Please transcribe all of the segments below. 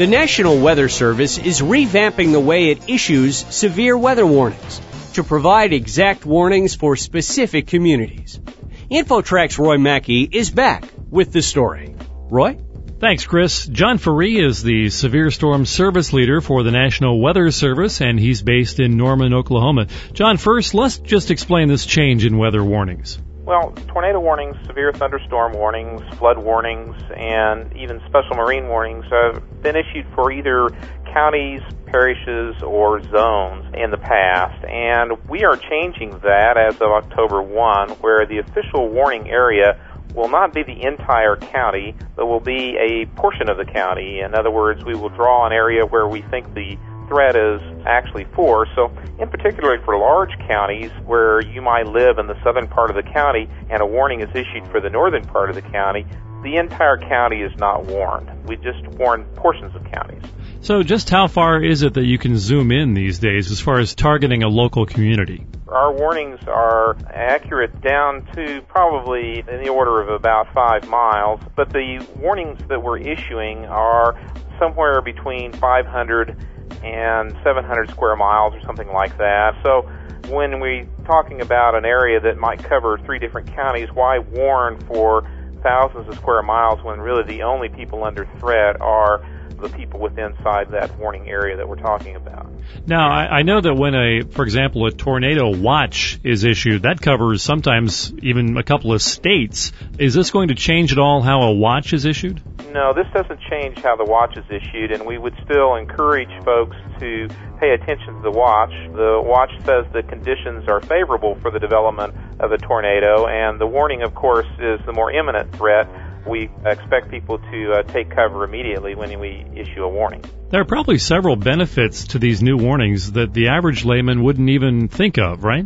The National Weather Service is revamping the way it issues severe weather warnings to provide exact warnings for specific communities. InfoTrack's Roy Mackey is back with the story. Roy? Thanks, Chris. John Ferree is the Severe Storm Service Leader for the National Weather Service, and he's based in Norman, Oklahoma. John, first, let's just explain this change in weather warnings. Well, tornado warnings, severe thunderstorm warnings, flood warnings, and even special marine warnings have been issued for either counties, parishes, or zones in the past. And we are changing that as of October 1, where the official warning area will not be the entire county, but will be a portion of the county. In other words, we will draw an area where we think the threat is actually for. So, in particular for large counties where you might live in the southern part of the county and a warning is issued for the northern part of the county, the entire county is not warned. We just warn portions of counties. So, just how far is it that you can zoom in these days as far as targeting a local community? Our warnings are accurate down to probably in the order of about five miles, but the warnings that we're issuing are somewhere between 500 and 700 square miles or something like that. So when we're talking about an area that might cover three different counties, why warn for thousands of square miles when really the only people under threat are the people within inside that warning area that we're talking about. Now, I, I know that when a, for example, a tornado watch is issued, that covers sometimes even a couple of states. Is this going to change at all how a watch is issued? No, this doesn't change how the watch is issued, and we would still encourage folks to pay attention to the watch. The watch says the conditions are favorable for the development of a tornado, and the warning, of course, is the more imminent threat we expect people to uh, take cover immediately when we issue a warning. There are probably several benefits to these new warnings that the average layman wouldn't even think of, right?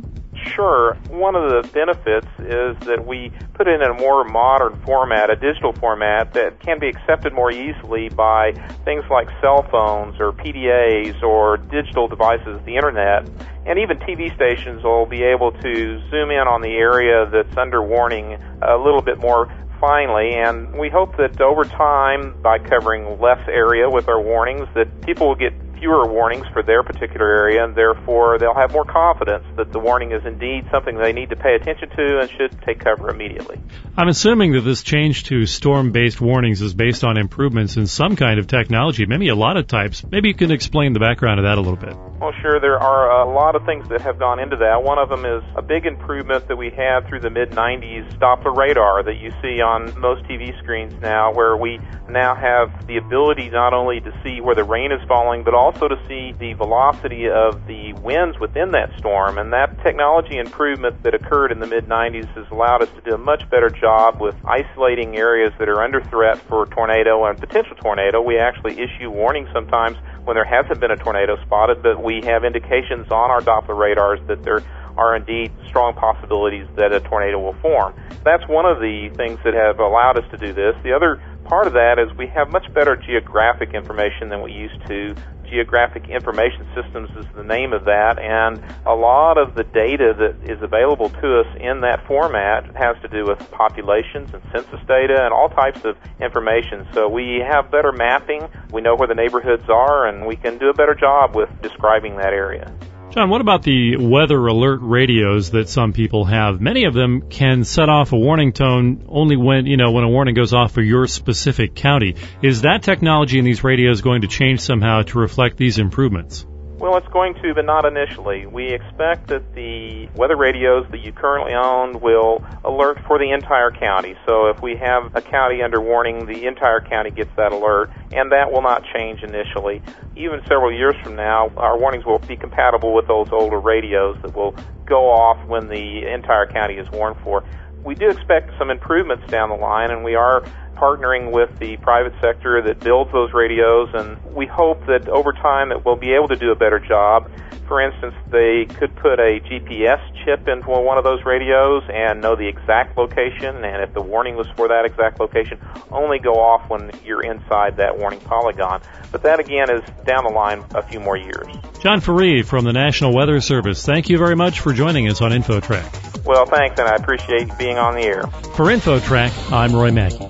Sure. One of the benefits is that we put it in a more modern format, a digital format that can be accepted more easily by things like cell phones or PDAs or digital devices, the internet. And even TV stations will be able to zoom in on the area that's under warning a little bit more finely, and we hope that over time, by covering less area with our warnings, that people will get fewer warnings for their particular area, and therefore they'll have more confidence that the warning is indeed something they need to pay attention to and should take cover immediately. I'm assuming that this change to storm-based warnings is based on improvements in some kind of technology, maybe a lot of types. Maybe you can explain the background of that a little bit. Well, sure. There are a lot of things that have gone into that. One of them is a big improvement that we had through the mid 90s Doppler radar that you see on most TV screens now, where we now have the ability not only to see where the rain is falling, but also to see the velocity of the winds within that storm. And that technology improvement that occurred in the mid 90s has allowed us to do a much better job with isolating areas that are under threat for tornado and potential tornado. We actually issue warnings sometimes when there hasn't been a tornado spotted, but we have indications on our Doppler radars that there are indeed strong possibilities that a tornado will form. That's one of the things that have allowed us to do this. The other part of that is we have much better geographic information than we used to. Geographic Information Systems is the name of that, and a lot of the data that is available to us in that format has to do with populations and census data and all types of information. So we have better mapping, we know where the neighborhoods are, and we can do a better job with describing that area. John, what about the weather alert radios that some people have? Many of them can set off a warning tone only when, you know, when a warning goes off for your specific county. Is that technology in these radios going to change somehow to reflect these improvements? Well, it's going to, but not initially. We expect that the weather radios that you currently own will alert for the entire county. So if we have a county under warning, the entire county gets that alert, and that will not change initially. Even several years from now, our warnings will be compatible with those older radios that will go off when the entire county is warned for. We do expect some improvements down the line, and we are partnering with the private sector that builds those radios, and we hope that over time that we'll be able to do a better job. For instance, they could put a GPS chip into one of those radios and know the exact location, and if the warning was for that exact location, only go off when you're inside that warning polygon. But that again is down the line a few more years. John Ferree from the National Weather Service, thank you very much for joining us on InfoTrack. Well, thanks, and I appreciate being on the air. For InfoTrack, I'm Roy Mackey.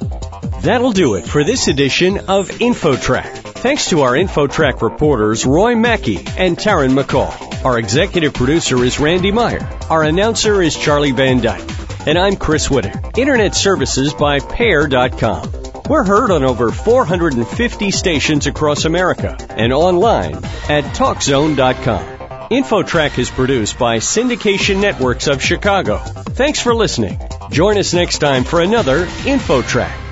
That'll do it for this edition of InfoTrack. Thanks to our InfoTrack reporters Roy Mackey and Taryn McCall. Our executive producer is Randy Meyer. Our announcer is Charlie Van Dyke. And I'm Chris Whitter. Internet services by Pair.com. We're heard on over 450 stations across America and online at TalkZone.com. InfoTrack is produced by Syndication Networks of Chicago. Thanks for listening. Join us next time for another InfoTrack.